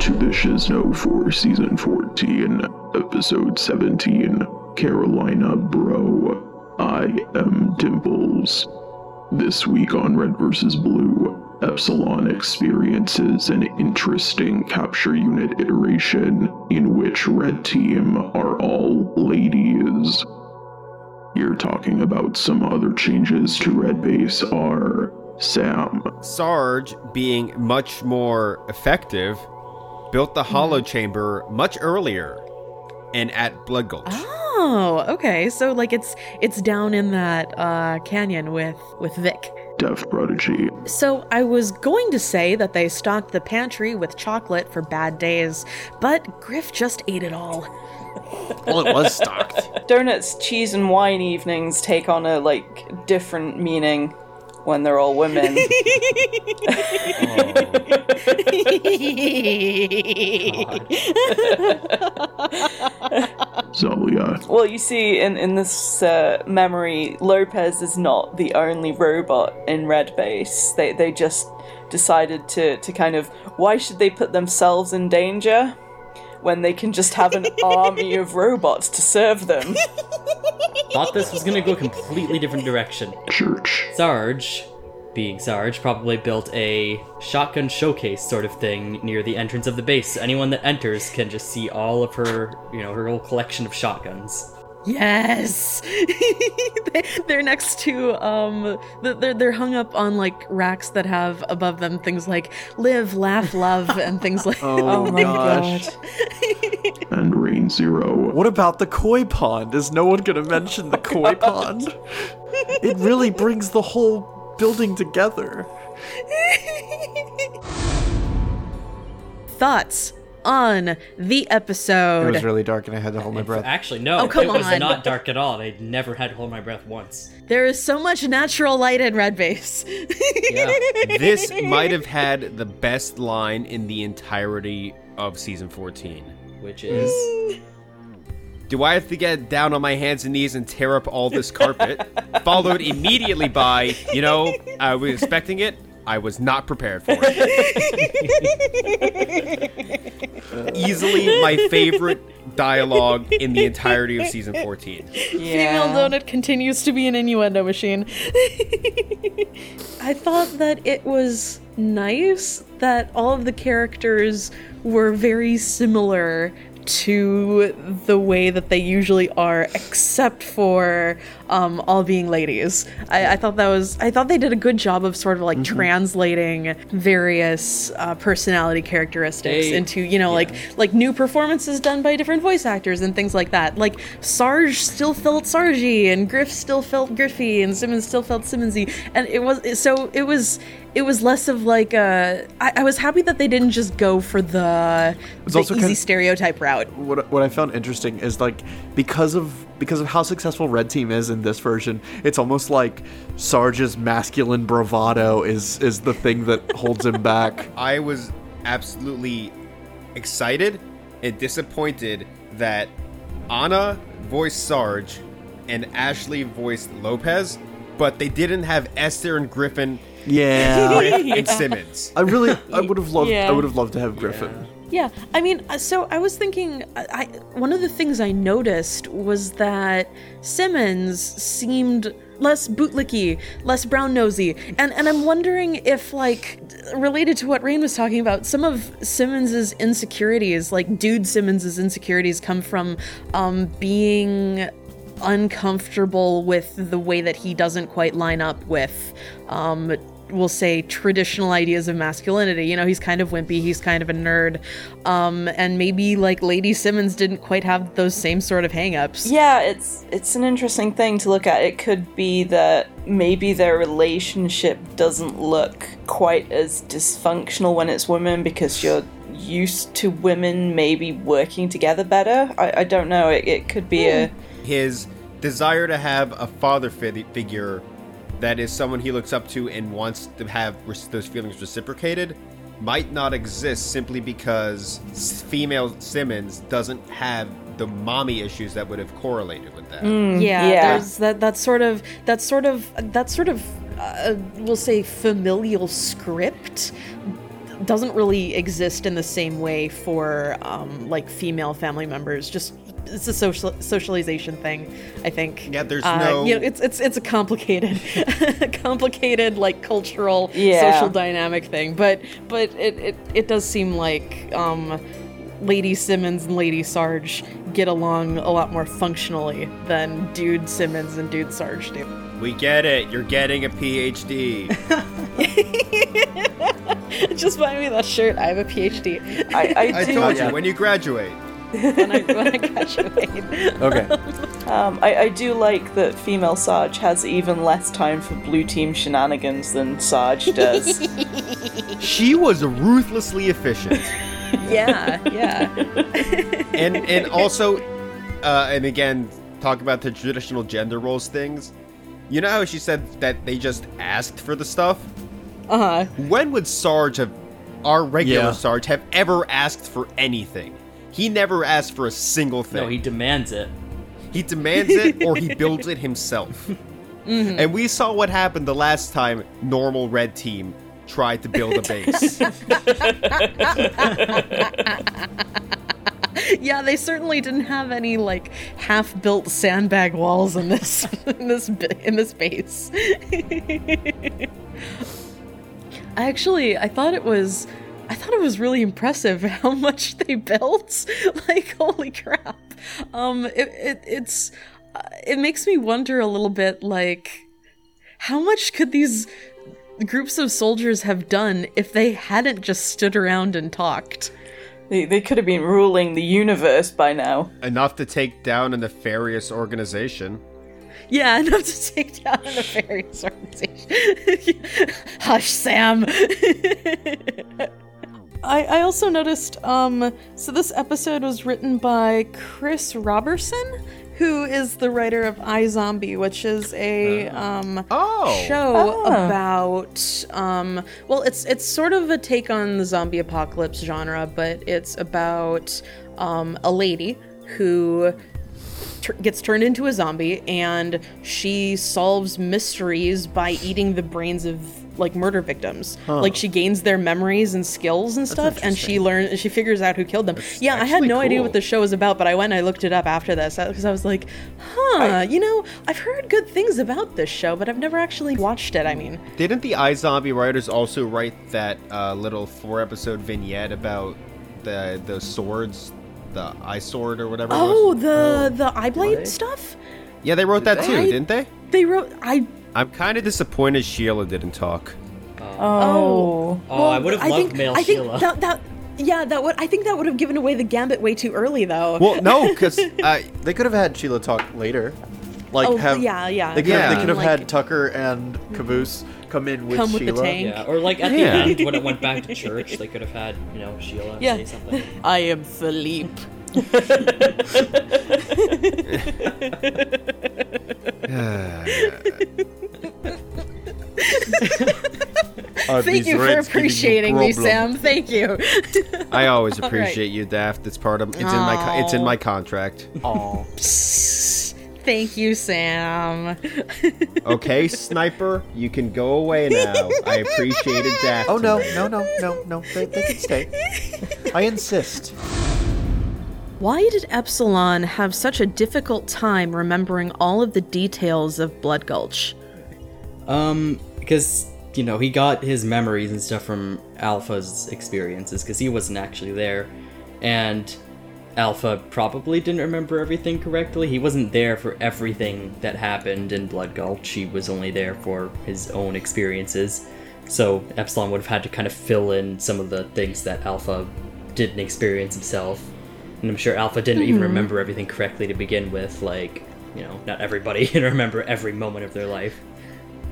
To the Shizno for Season 14, Episode 17, Carolina Bro. I am Dimples. This week on Red vs. Blue, Epsilon experiences an interesting capture unit iteration in which Red Team are all ladies. You're talking about some other changes to Red Base are Sam. Sarge, being much more effective, built the hollow chamber much earlier and at Blood Gulch. Oh, okay. So like it's it's down in that uh, canyon with with Vic. DaftProdigy. So I was going to say that they stocked the pantry with chocolate for bad days, but Griff just ate it all. well, it was stocked. Donuts, cheese, and wine evenings take on a like different meaning when they're all women. Zalia. Well, you see, in in this uh, memory, Lopez is not the only robot in Red Base. They they just decided to to kind of why should they put themselves in danger when they can just have an army of robots to serve them? Thought this was gonna go a completely different direction. Church. Sarge, being Sarge, probably built a shotgun showcase sort of thing near the entrance of the base. Anyone that enters can just see all of her, you know, her whole collection of shotguns. Yes, they're next to um, they're they're hung up on like racks that have above them things like "live, laugh, love" and things like. oh, Oh my gosh. And Rane Zero. What about the koi pond? Is no one gonna mention the koi pond? It really brings the whole building together. Thoughts on the episode. It was really dark and I had to hold my breath. Actually, no, Oh, come it was not dark at all. I never had to hold my breath once. there is so much natural light in Red Base. Yeah. this might have had the best line in the entirety of season 14. Which is Do I have to get down on my hands and knees and tear up all this carpet? Followed immediately by, you know, uh, I was expecting it. I was not prepared for it. Easily my favorite dialogue in the entirety of season 14. Female donut continues to be an innuendo machine. I thought that it was nice that all of the characters were very similar to the way that they usually are, except for um, all being ladies. I, I thought that was I thought they did a good job of sort of like translating various uh, personality characteristics They- into you know like like new performances done by different voice actors and things like that. Like Sarge still felt Sargy, and Griff still felt Griffy, and Simmons still felt Simmonsy, and it was so it was it was less of like a. I, I was happy that they didn't just go for the, the easy kind- stereotype route. what what I found interesting is like because of because of how successful Red Team is in this version, it's almost like Sarge's masculine bravado is is the thing that holds him back. I was absolutely excited and disappointed that Anna voiced Sarge and Ashley voiced Lopez, but they didn't have Esther and Griffin Yeah. and Simmons. I really I would have loved Yeah. I would have loved to have Griffin. Yeah, I mean, uh, so I was thinking. I, I one of the things I noticed was that Simmons seemed less bootlicky, less brown nosy, and and I'm wondering if like related to what Rane was talking about, some of Simmons's insecurities, like dude Simmons's insecurities, come from um, being uncomfortable with the way that he doesn't quite line up with um, we'll say traditional ideas of masculinity. You know, he's kind of wimpy, he's kind of a nerd. Um, and maybe like Lady Simmons didn't quite have those same sort of hangups. Yeah, it's it's an interesting thing to look at. It could be that maybe their relationship doesn't look quite as dysfunctional when it's women because you're used to women maybe working together better. I, I don't know. It, it could be a His desire to have a father fi- figure that is someone he looks up to and wants to have res- those feelings reciprocated might not exist simply because female Simmons doesn't have the mommy issues that would have correlated with that. Yeah, Yeah. there's that that sort of that sort of that sort of uh, we'll say familial script doesn't really exist in the same way for um, like female family members. Just it's a social socialization thing, I think. Yeah, there's Uh, no- You know, it's it's it's a complicated, complicated like cultural Yeah. social dynamic thing. But but it it, it does seem like. Um, Lady Simmons and Lady Sarge get along a lot more functionally than Dude Simmons and Dude Sarge do. We get it. You're getting a PhD. Just buy me that shirt. I have a PhD I, I I do told yeah. you when you graduate. When I, when I graduate. Okay. um, I, I do like that female Sarge has even less time for blue team shenanigans than Sarge does. She was ruthlessly efficient. yeah, yeah. and and also uh and again talk about the traditional gender roles things you know how she said that they just asked for the stuff Uh huh. when would sarge have our regular Yeah. sarge have ever asked for anything he never asks for a single thing No, he demands it. he demands it or he builds it himself mm-hmm. and we saw what happened the last time normal red team tried to build a base Yeah, they certainly didn't have any like half-built sandbag walls in this in this in this base. I actually I thought it was I thought it was really impressive how much they built. Like holy crap. Um it, it it's uh, it makes me wonder a little bit like how much could these groups of soldiers have done if they hadn't just stood around and talked? they, they could have been ruling the universe by now. enough to take down a nefarious organization Yeah, enough to take down a nefarious organization. Hush, Sam. I, I also noticed, um, so this episode was written by Chris Robertson, who is the writer of iZombie, which is a um, Oh. show about um, well, it's it's sort of a take on the zombie apocalypse genre, but it's about um, a lady who tur gets turned into a zombie and she solves mysteries by eating the brains of like murder victims. Like she gains their memories and skills and stuff and she learns she figures out who killed them. Yeah i had actually no idea what the show was about but i went and i looked it up after this because i was like huh you know i've heard good things about this show but i've never actually watched it i mean. Didn't the iZombie writers also write that uh, little four episode vignette about the the swords, the eye sword or whatever? it oh was? the the eye blade stuff? Yeah, they wrote that too, I- didn't they? they wrote i I'm kind of disappointed Sheila didn't talk. Oh. Oh, I would have I loved think, male I think Sheila. That, that, yeah, that would. I think that would have given away the gambit way too early, though. Well, no, because uh, They could have had Sheila talk later. Like Oh, have yeah, yeah. They could Yeah. have, they could have Like- had Tucker and Caboose come in with Come with the Sheila. tank. yeah, or like at Yeah. the end when it went back to church, they could have had you know Sheila Yeah. say something. I am Philippe. Are Thank you for Reds you appreciating me. Sam. Thank you. I always All appreciate you, Daft. It's part of it's in my co- it's in my contract. Aw. Thank you, Sam. Okay, sniper, you can go away now. I appreciated Daft. Oh no, no, no, no, no. They, they can stay. I insist. Why did Epsilon have such a difficult time remembering all of the details of Blood Gulch? Um, because you know he got his memories and stuff from Alpha's experiences because he wasn't actually there, and Alpha probably didn't remember everything correctly. He wasn't there for everything that happened in Blood Gulch. He was only there for his own experiences. So Epsilon would have had to kind of fill in some of the things that Alpha didn't experience himself. And I'm sure Alpha didn't even mm-hmm. remember everything correctly to begin with. Like, you know, not everybody can remember every moment of their life.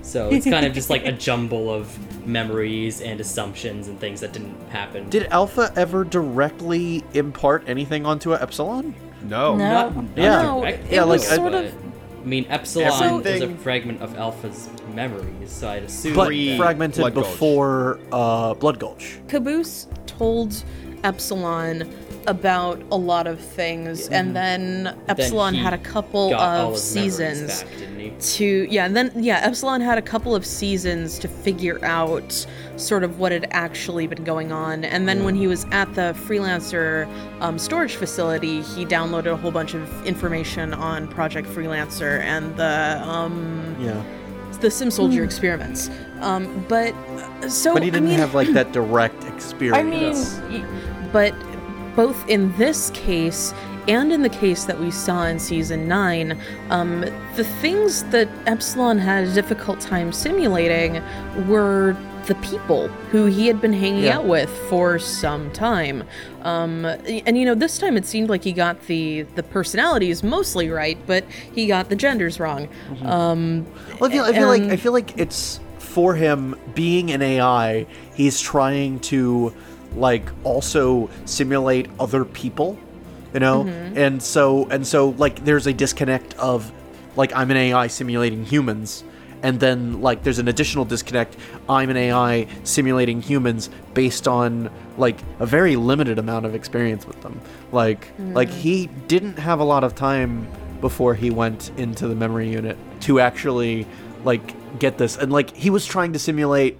So it's kind of just like a jumble of memories and assumptions and things that didn't happen. Did Alpha ever directly impart anything onto a Epsilon? No. No. Not, not Yeah. No, directly, yeah, like, was I- sort of I mean, Epsilon is a fragment of Alpha's memories, so I'd assume. But that- fragmented Blood Gulch. before uh, Blood Gulch. Caboose told Epsilon about a lot of things, and then Epsilon he had a couple all of seasons back, to yeah, and then yeah, Epsilon had a couple of seasons to figure out sort of what had actually been going on, and then when he was at the freelancer um, storage facility, he downloaded a whole bunch of information on Project Freelancer and the um, Yeah. the Sim Soldier experiments. Um, but uh, so But he didn't I mean, have like that direct experience. I mean, but both in this case and in the case that we saw in season 9 um, the things that epsilon had a difficult time simulating were the people who he had been hanging Yeah. out with for some time um, and you know this time it seemed like he got the the personalities mostly right but he got the genders wrong um, Well, I feel, I feel like I feel like it's for him being an AI. He's trying to like also simulate other people, you know, Mm-hmm. and so and so like there's a disconnect of like I'm an AI simulating humans. And then, like, there's an additional disconnect. I'm an AI simulating humans based on like a very limited amount of experience with them. Like, like he didn't have a lot of time before he went into the memory unit to actually like get this and like he was trying to simulate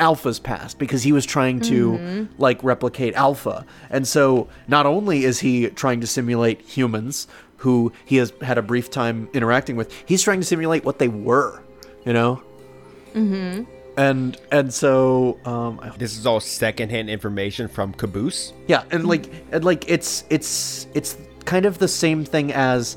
alpha's past because he was trying to like replicate alpha and so not only is he trying to simulate humans who he has had a brief time interacting with he's trying to simulate what they were you know mm-hmm. and and so um This is all secondhand information from Caboose. yeah, and like and like it's it's it's kind of the same thing as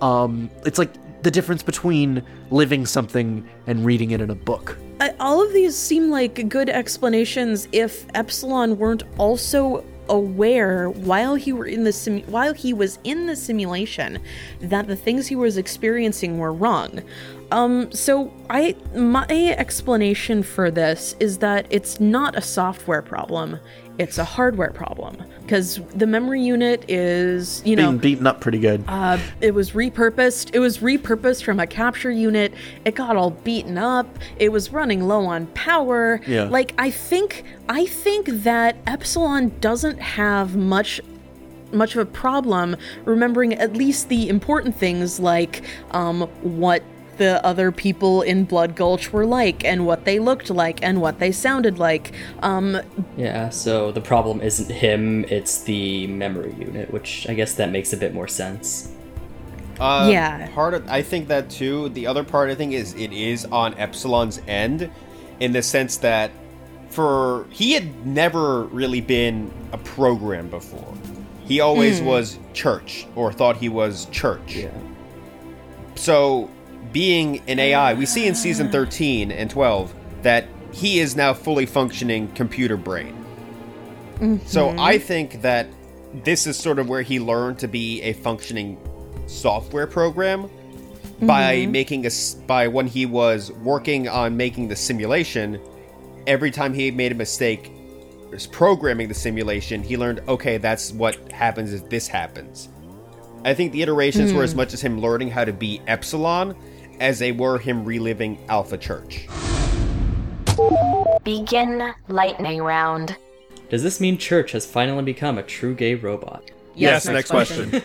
um it's like the difference between living something and reading it in a book. All of these seem like good explanations if Epsilon weren't also aware while he were in the sim- while he was in the simulation that the things he was experiencing were wrong. Um so I my explanation for this is that it's not a software problem, it's a hardware problem because the memory unit is, you know, Being beaten up pretty good. uh, it was repurposed. It was repurposed from a capture unit. It got all beaten up. It was running low on power. Yeah. Like I think I think that Epsilon doesn't have much much of a problem remembering at least the important things like um, what the other people in Blood Gulch were like and what they looked like and what they sounded like. Um, Yeah, so the problem isn't him, it's the memory unit, which I guess that makes a bit more sense. Uh, Yeah. Part of I think that too. The other part I think is it is on Epsilon's end, in the sense that for he had never really been a program before. He always was church or thought he was church. Yeah. So, being an AI, we see in season 13 and 12 that he is now fully functioning computer brain. So, mm-hmm. I think that this is sort of where he learned to be a functioning software program by mm-hmm. making a by when he was working on making the simulation every time he made a mistake was programming the simulation he learned okay that's what happens if this happens. I think the iterations were as hmm. much as him learning how to be Epsilon as they were him reliving Alpha Church. Begin lightning round. Does this mean Church has finally become a true gay robot? Yes, next question. the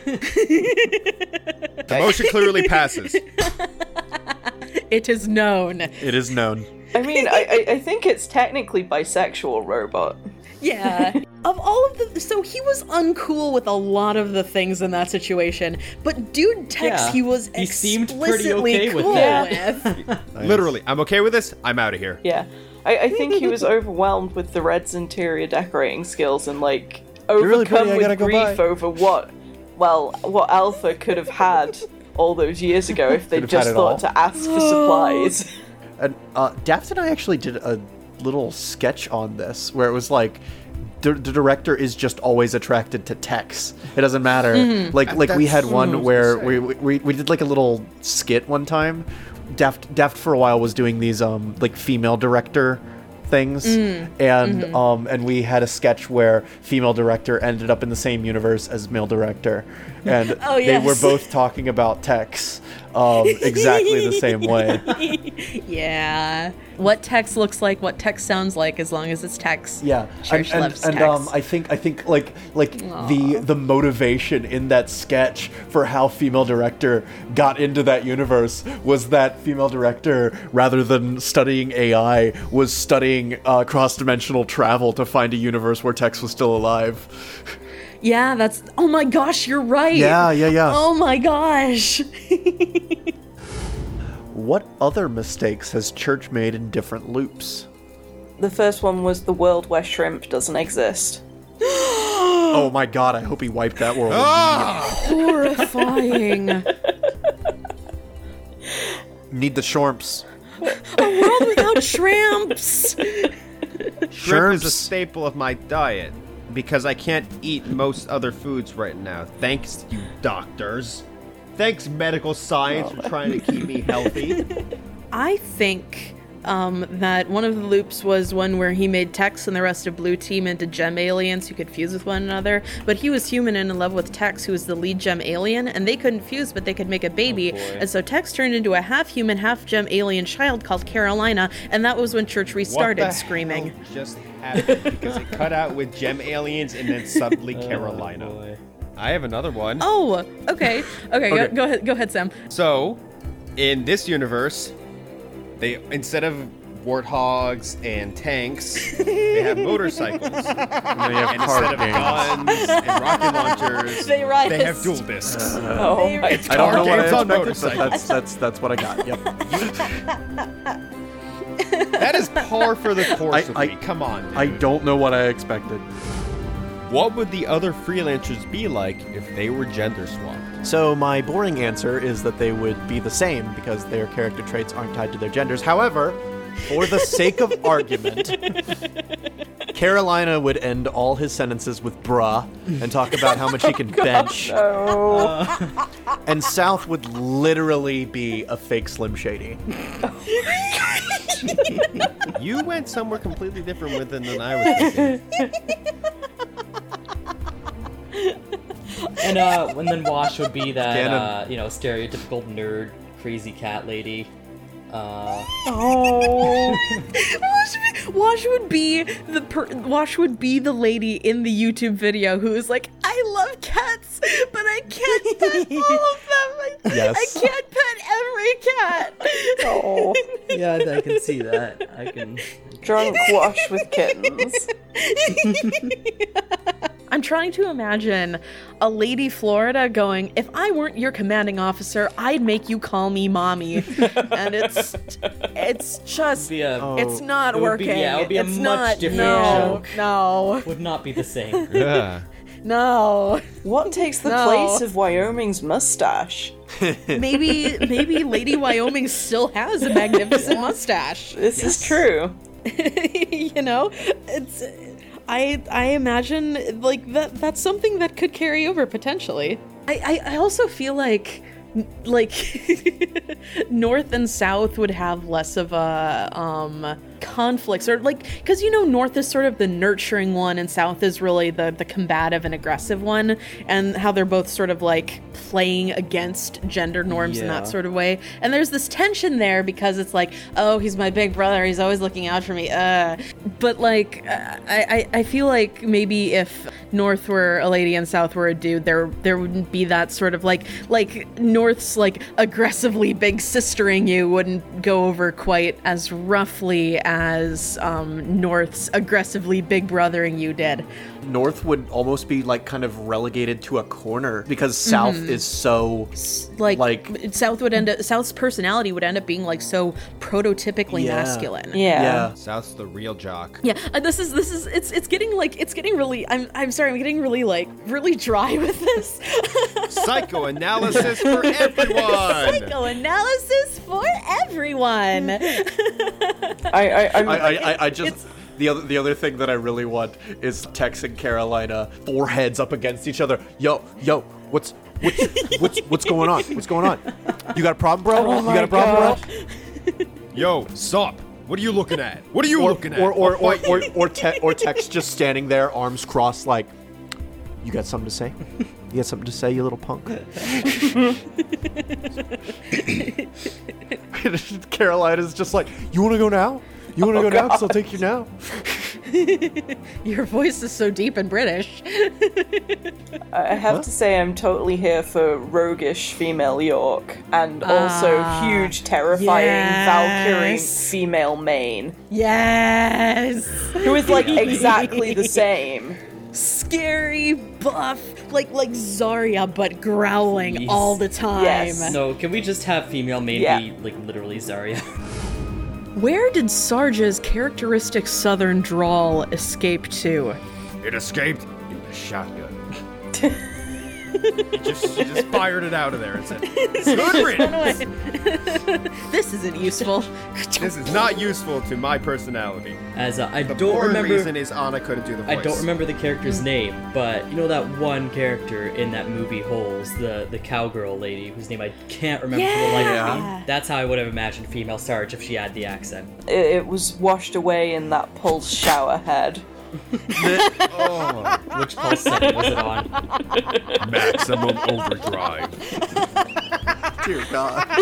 motion clearly passes. it is known. It is known. I mean, I, I, I think it's technically bisexual robot. Yeah. Of all of the so he was uncool with a lot of the things in that situation, but dude Tex Yeah, he was he seemed pretty explicitly okay with cool it. with. Literally, I'm okay with this. I'm out of here. Yeah. I, I think he was overwhelmed with the Red's interior decorating skills and like really overcome pretty, with grief by. over what well, what Alpha could have had all those years ago if they Could have had just thought to ask for supplies. And uh, Daft and I actually did a little sketch on this where it was like the, the director is just always attracted to Tex. It doesn't matter. Like like we had one where we, we we did like a little skit one time. Daft Daft for a while was doing these um like female director things Mm. and Mm-hmm. um and we had a sketch where female director ended up in the same universe as male director and Oh, they were both talking about Tex um exactly the same way yeah. What Tex looks like, what Tex sounds like, as long as it's Tex. Yeah, and, and, and um, I think I think like like the the motivation in that sketch for how female director got into that universe was that female director, rather than studying AI, was studying uh, cross dimensional travel to find a universe where Tex was still alive. yeah, that's. Oh my gosh, you're right. Yeah, yeah, yeah. Oh my gosh. What other mistakes has Church made in different loops? The first one was the world where shrimp doesn't exist. Oh my god! I hope he wiped that world. Ah! Horrifying. Need the shorps. World without shrimps. Shrimp is a staple of my diet because I can't eat most other foods right now. Thanks, you doctors. Thanks, medical science, for trying to keep me healthy. I think um, that one of the loops was one where he made Tex and the rest of Blue Team into gem aliens who could fuse with one another. But he was human and in love with Tex, who was the lead gem alien, and they couldn't fuse, but they could make a baby. and so Tex turned into a half human, half gem alien child called Carolina, and that was when Church restarted what the screaming. hell just happened because it cut out with gem aliens and then suddenly Oh, Carolina. I have another one. Oh, okay. Okay, Go, Okay. go ahead. Go ahead, Sam. So, in this universe, they instead of warthogs and tanks, they have motorcycles. And then you have and card instead of guns and rocket launchers, They ride they have dual discs. Oh my I don't know Car what I games on expected, but motorcycles. that's that's that's what I got. Yep. That is par for the course I- of I- me. Come on, dude. I don't know what I expected. What would the other freelancers be like if they were gender swapped? So my boring answer is that they would be the same because their character traits aren't tied to their genders. However, for the sake of argument, Carolina would end all his sentences with bruh and talk about how much he can oh, bench. And South would literally be a fake Slim Shady. You went somewhere completely different with it than I was thinking. And uh, and then Wash would be that uh, you know stereotypical nerd, crazy cat lady. Uh, Oh. Wash, Wash would be the per- Wash would be the lady in the YouTube video who is like, I love cats, but I can't pet all of them. I, Yes. I can't pet every cat. Oh. yeah, I can see that. I can. Drunk wash with kittens. I'm trying to imagine a lady Florida going, if I weren't your commanding officer, I'd make you call me mommy. and it's it's just Be a, oh. it's not It would be- working. yeah, it would be a much not, different no, joke. no, would not be the same. Yeah. No. What takes the No. place of Wyoming's mustache? maybe maybe Lady Wyoming still has a magnificent mustache. This is true. you know, it's I I imagine like that that's something that could carry over potentially. I I, I also feel like like north and south would have less of a um conflicts or like because you know north is sort of the nurturing one and south is really the the combative and aggressive one and how they're both sort of like playing against gender norms in that sort of way. And there's this tension there because it's like oh he's my big brother he's always looking out for me uh. But like uh, I, I i feel like maybe if north were a lady and south were a dude there there wouldn't be that sort of like like north's like aggressively big sistering you wouldn't go over quite as roughly as um north's aggressively big brothering you did North would almost be like kind of relegated to a corner because South is so like, Like- south would end up south's personality would end up being like so prototypically Yeah. masculine Yeah. yeah. South's the real jock. Yeah, and this is this is it's it's getting like it's getting really I'm I'm sorry I'm getting really like really dry with this Psychoanalysis for everyone. psychoanalysis for everyone. I, I, I'm, I, I, I, I just the other the other thing that I really want is Tex and Carolina foreheads up against each other. Yo, yo, what's what's what's what's going on? What's going on? You got a problem, bro? Oh you got a problem, bro? Yo, stop! What are you looking at? What are you Or looking at? or or I'll or or, you. or, te- or Tex just standing there, arms crossed, like, you got something to say? You got something to say, you little punk? Carolina's just like, you want to go now? You want to go now? Because I'll take you now. Your voice is so deep and British. I have to say I'm totally here for roguish female York and also Ah, huge, terrifying Valkyrie female Maine, Yes. who is like exactly the same. Scary buff, like like Zarya, but growling Jeez. all the time. Yes. No, can we just have female maybe Yeah. like literally Zarya? Where did Sarge's characteristic southern drawl escape to? It escaped in the shotgun. he, just, he just fired it out of there and said, "Good riddance. this isn't useful. This is not useful to my personality." As uh, I The don't poor remember. reason is Anna couldn't do the voice. I don't remember the character's name, but you know that one character in that movie Holes, the the cowgirl lady whose name I can't remember for the life of Yeah. me. That's how I would have imagined female Sarge if she had the accent. It, it was washed away in that pulse shower head. Oh, Which pulse setting was it on? Maximum overdrive. Dear God.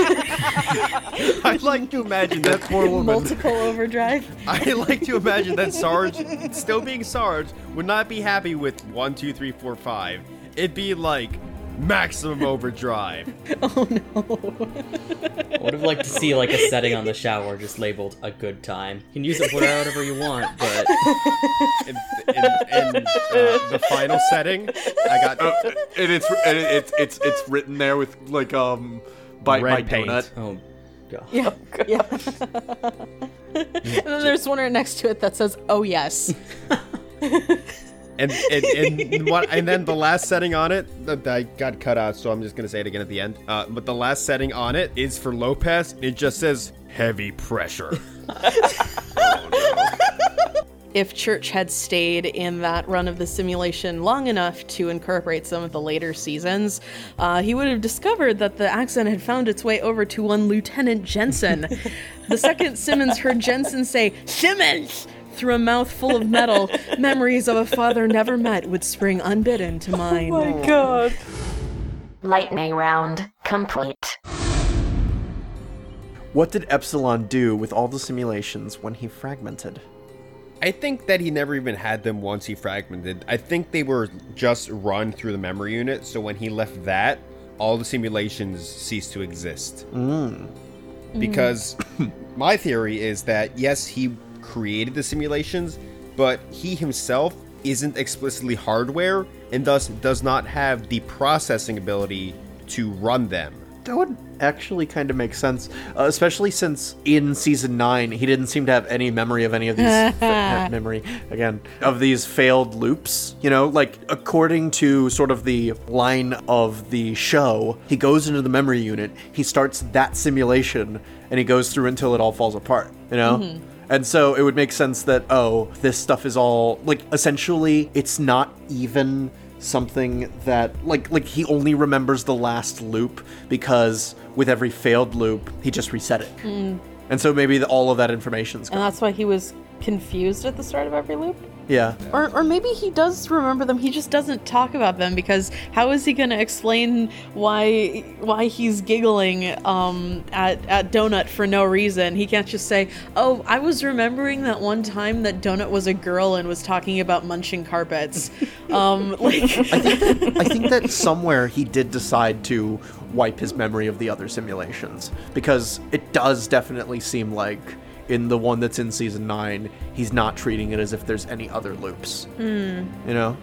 I like to imagine that That poor woman. Multiple overdrive. I like to imagine that Sarge, still being Sarge, would not be happy with one, two, three, four, five. It'd be like maximum overdrive. Oh no. I would have liked to see like a setting on the shower just labeled a good time. You can use it for whatever you want, but in, and, and uh, the final setting, I got and it's and it's it's it's written there with like um by Red paint. donut. oh god. Yeah. yeah. and then there's one right next to it that says, "Oh yes." and and, and what and then the last setting on it that I got cut out, so I'm just gonna say it again at the end. Uh, but the last setting on it is for Lopez. It just says heavy pressure. if Church had stayed in that run of the simulation long enough to incorporate some of the later seasons, uh, he would have discovered that the accent had found its way over to one Lieutenant Jensen. the second Simmons heard Jensen say, Simmons! Through a mouth full of metal, memories of a father never met would spring unbidden to mind. Oh my god. Lightning round complete. What did Epsilon do with all the simulations when he fragmented? I think that he never even had them once he fragmented. I think they were just run through the memory unit, so when he left that, all the simulations ceased to exist. Mm. Mm. Because my theory is that yes, he created the simulations, but he himself isn't explicitly hardware and thus does not have the processing ability to run them. That would actually kind of make sense, uh, especially since in season nine he didn't seem to have any memory of any of these fa- memory again of these failed loops. You know, like according to sort of the line of the show, he goes into the memory unit, he starts that simulation, and he goes through until it all falls apart. You know. And so it would make sense that, oh, this stuff is all like essentially it's not even something that like like he only remembers the last loop because with every failed loop he just reset it. Mm. And so maybe the, all of that information's gone. And that's why he was confused at the start of every loop? Yeah. Or, or maybe he does remember them. He just doesn't talk about them because how is he going to explain why why he's giggling um, at at Donut for no reason? He can't just say, "Oh, I was remembering that one time that Donut was a girl and was talking about munching carpets." um, like, I think that somewhere he did decide to wipe his memory of the other simulations because it does definitely seem like in the one that's in season 9 he's not treating it as if there's any other loops. Hmm. You know?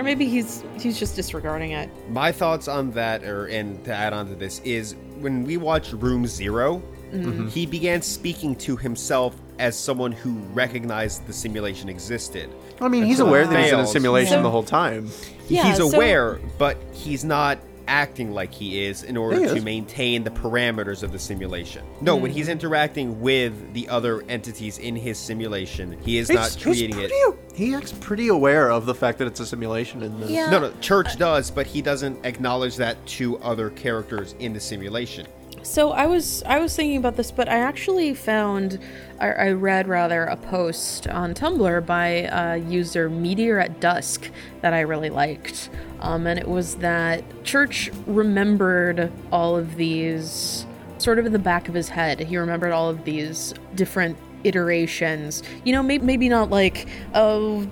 or maybe he's he's just disregarding it. My thoughts on that, or and to add on to this, is when we watched Room 0 mm-hmm. he began speaking to himself as someone who recognized the simulation existed. I mean, he's so aware it that he's in a simulation So- the whole time. Yeah, he's so- aware, but he's not acting like he is in order He to maintain the parameters of the simulation. No, when he's mm. interacting with the other entities in his simulation, he is not creating it. pretty, He acts pretty aware of the fact that it's a simulation in this. Yeah. No, no, Church does, but he doesn't acknowledge that to other characters in the simulation. So I was I was thinking about this, but I actually found I, read rather a post on Tumblr by uh, user Meteor at Dusk that I really liked, um, and it was that Church remembered all of these sort of in the back of his head. He remembered all of these different iterations. You know, maybe maybe not like oh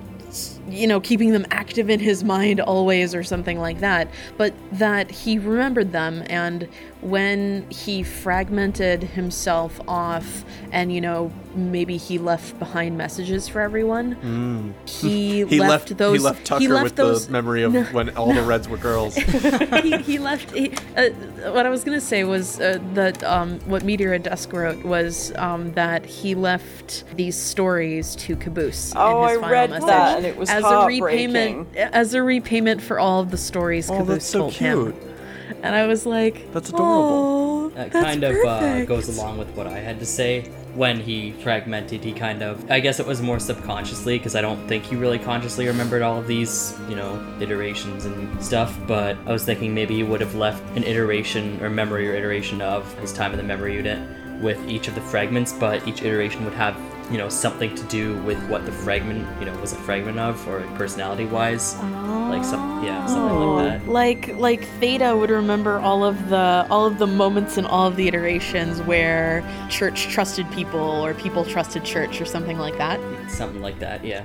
you know, keeping them active in his mind always or something like that, but that he remembered them. And when he fragmented himself off and, you know, maybe he left behind messages for everyone, he, He left, left, those. he left Tucker left with those, the memory of when all the Reds were girls. he, he left. He, uh, what I was gonna say was uh, that um, what Meteor at Dusk wrote was um, that he left these stories to Caboose. in Oh, his I final read message that, and it was as a repayment as a repayment for all of the stories Oh, Caboose that's so told cute. him. And I was like, That's adorable. "Oh, That that's kind of uh, goes along with what I had to say. When he fragmented, he kind of. I guess it was more subconsciously, because I don't think he really consciously remembered all of these, you know, iterations and stuff. But I was thinking maybe he would have left an iteration or memory or iteration of his time in the memory unit with each of the fragments, but each iteration would have, you know, something to do with what the fragment, you know, was a fragment of or personality wise. Like some, yeah, something like oh. that. like like Theta would remember all of the all of the moments and all of the iterations where church trusted people or people trusted church or something like that. Something like that, yeah.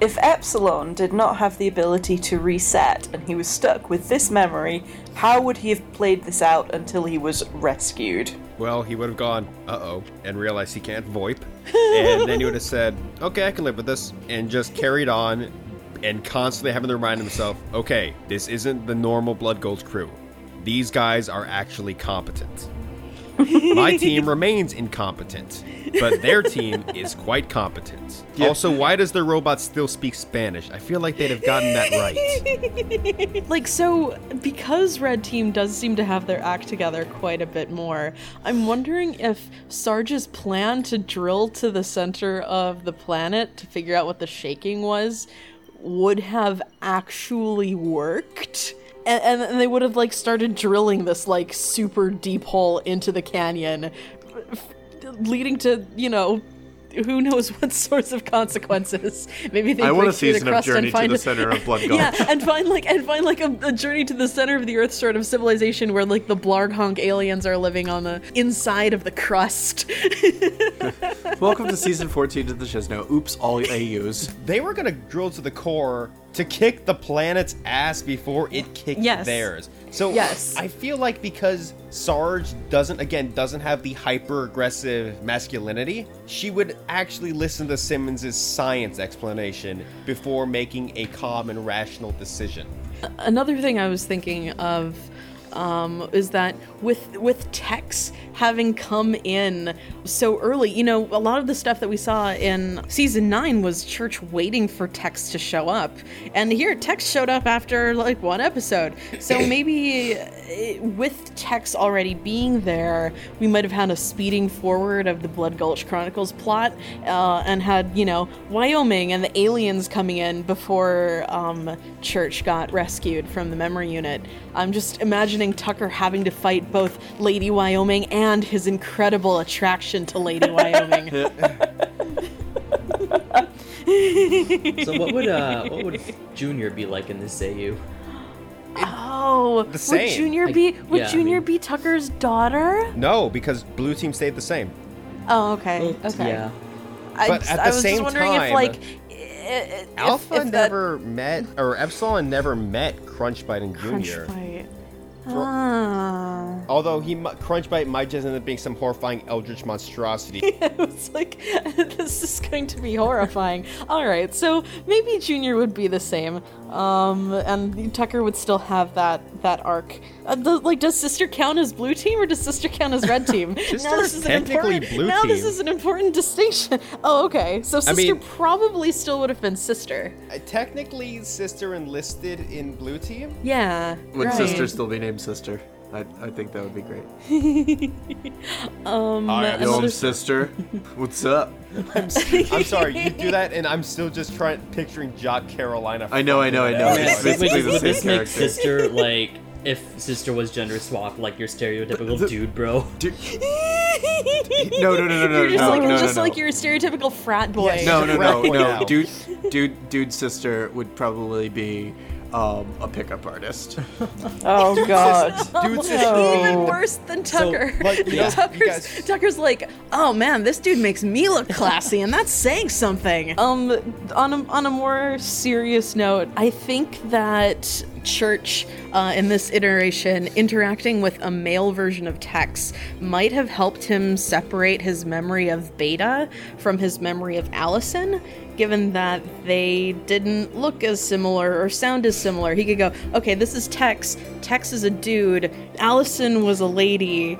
If Epsilon did not have the ability to reset and he was stuck with this memory, how would he have played this out until he was rescued? Well, he would have gone, uh oh, and realized he can't VoIP. and then he would have said, okay, I can live with this, and just carried on and constantly having to remind himself, okay, this isn't the normal Blood Gulch crew. These guys are actually competent. My team remains incompetent, but their team is quite competent. Also, why does their robot still speak Spanish? I feel like they'd have gotten that right. Like so because Red Team does seem to have their act together quite a bit more. I'm wondering if Sarge's plan to drill to the center of the planet to figure out what the shaking was would have actually worked. And, and they would have like started drilling this like super deep hole into the canyon leading to, you know, who knows what sorts of consequences. Maybe they I want break a through the season of crust Journey and to find the Center of Blood Gulch. yeah, and find like and find like a, a journey to the center of the earth sort of civilization where like the Blarghonk aliens are living on the inside of the crust. Welcome to season 14 of the Shizno. Oops, all AUs. They were gonna drill to the core to kick the planet's ass before it kicked Yes. theirs. So Yes. I feel like because Sarge doesn't again doesn't have the hyper aggressive masculinity, she would actually listen to Simmons's science explanation before making a calm and rational decision. Another thing I was thinking of um, is that with with Tex having come in so early, you know, a lot of the stuff that we saw in season nine was Church waiting for Tex to show up, and here Tex showed up after like one episode. So maybe eh, with Tex already being there, we might have had a speeding forward of the Blood Gulch Chronicles plot, uh, and had you know Wyoming and the aliens coming in before um, Church got rescued from the memory unit. I'm just imagining Tucker having to fight both Lady Wyoming and his incredible attraction to Lady Wyoming. So what would uh what would Junior be like in this AU? Oh, The would same. Junior I- be would yeah, I Junior mean- be Tucker's daughter? No, because Blue Team stayed the same. Oh, okay, okay. Yeah. I, But just- at I the was same just wondering if time, like i- i- if, Alpha if that never met, or Epsilon never met Crunchbite and Junior. Crunchbite. Ah. Although he Crunchbite might just end up being some horrifying eldritch monstrosity. it was like this is going to be horrifying all right so maybe junior would be the same Um, and Tucker would still have that that arc. Uh, the, like, does Sister count as blue team or does Sister count as red team? Sister now this is technically an important. blue now this is an important distinction. Oh, okay. So Sister mean- probably still would have been Sister. Uh, Technically, sister enlisted in blue team. Yeah. Would right. sister still be named sister? I, I think that would be great. Um, Alright, Yo, another- sister. What's up? I'm, s- I'm sorry, you do that, and I'm still just trying picturing Jock Carolina. I know, I know, I know. Man, It's basically the same this make character. sister like if sister was gender swapped, like your stereotypical dude, bro? Dude- no, no, no, no, no, You're just no, like no, just no, like no. your stereotypical frat boy. Yes. No, no, no, Right no. now. Dude, dude, dude, sister would probably be um, a pickup artist. Oh god. Dude, sister. Even worse than Tucker. like, you know, you Tucker's, guys- Tucker's like, oh man, this dude makes me look classy, and that's saying something. Um, on a, on a more serious note, I think that Church, uh, in this iteration, interacting with a male version of Tex might have helped him separate his memory of Beta from his memory of Allison. Given that they didn't look as similar or sound as similar, he could go, okay, this is Tex. Tex is a dude. Allison was a lady.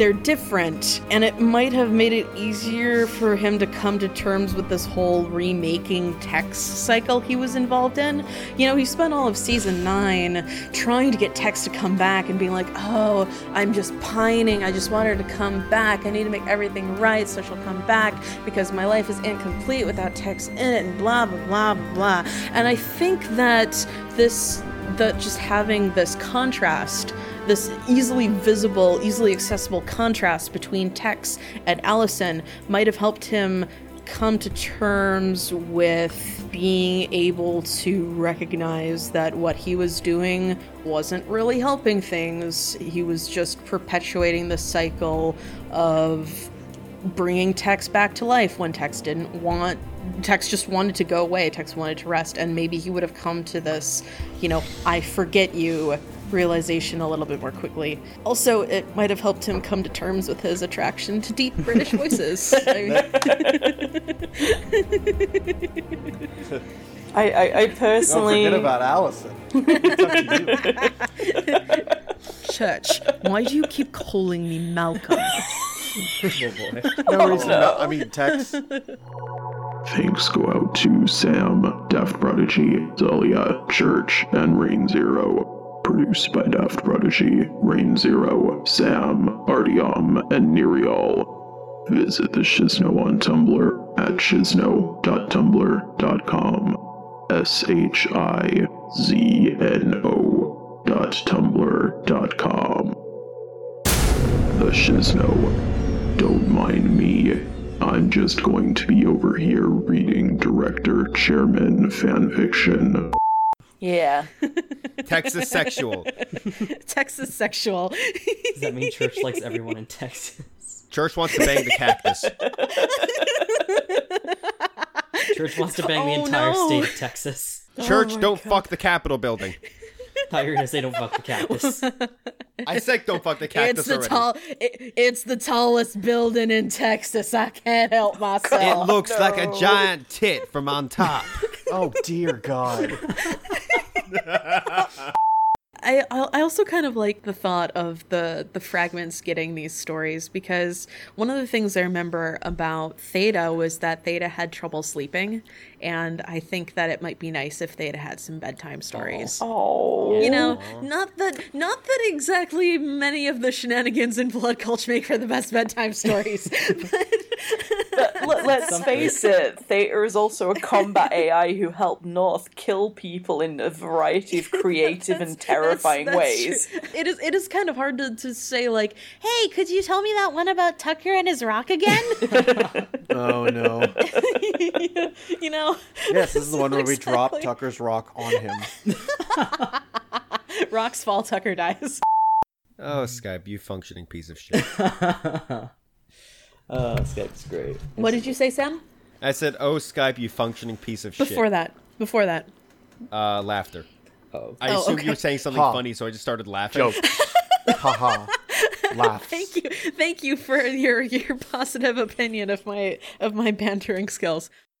They're different. And it might have made it easier for him to come to terms with this whole remaking Tex cycle he was involved in. You know, he spent all of season nine trying to get Tex to come back and being like, oh, I'm just pining. I just want her to come back. I need to make everything right so she'll come back because my life is incomplete without Tex in it and blah, blah, blah, blah, blah. And I think that this, that just having this contrast this easily visible, easily accessible contrast between Tex and Allison might have helped him come to terms with being able to recognize that what he was doing wasn't really helping things. He was just perpetuating the cycle of bringing Tex back to life when Tex didn't want Tex just wanted to go away. Tex wanted to rest, and maybe he would have come to this, you know, I forget you realization a little bit more quickly. Also, it might have helped him come to terms with his attraction to deep British voices. I- I, I, I personally Allison. Church, why do you keep calling me Malcolm? No reason. No. I mean, Tex. Thanks go out to Sam, DaftProdigy, Zalia, Church, and Rane Zero. Produced by Daft Prodigy, Rane Zero, Sam, Artyom, and Nerial. Visit the Shizno on Tumblr at shizno.tumblr.com. S H I Z N O dot tumblr dot com. The Shizno. Don't mind me. I'm just going to be over here reading director chairman fanfiction. Yeah. Texas sexual. Texas sexual. Does that mean church likes everyone in Texas? Church wants to bang the cactus. Church wants to bang the Oh, entire no. state of Texas. Oh church, don't fuck the Capitol building. thought you were gonna say don't fuck the cactus. I said don't fuck the cactus it's the already. tall. It, it's the tallest building in Texas. I can't help myself. It myself. looks like a giant tit from on top. Oh dear God. I I also kind of like the thought of the the fragments getting these stories because one of the things I remember about Theta was that Theta had trouble sleeping, and I think that it might be nice if Theta had some bedtime stories. Oh. You know, not that not that exactly many of the shenanigans in Blood Gulch make for the best bedtime stories, but Let, let's face it, Theta is also a combat AI who helped North kill people in a variety of creative and terrifying That's- that's ways. true. It is it is kind of hard to, to say like, hey, could you tell me that one about Tucker and his rock again? Oh no. you know, Yes, this is the one where we drop Exactly. Tucker's rock on him. rocks fall, Tucker dies. Oh, Skype, you functioning piece of shit. Uh, Skype's great. What did you say, Sam? I said, oh, Skype, you functioning piece of shit. Before that, before that. Uh, laughter. Oh, I Oh, assumed you were saying something Ha. funny, so I just started laughing. Joke. Haha. Laughs. Thank you, thank you for your your positive opinion of my of my bantering skills.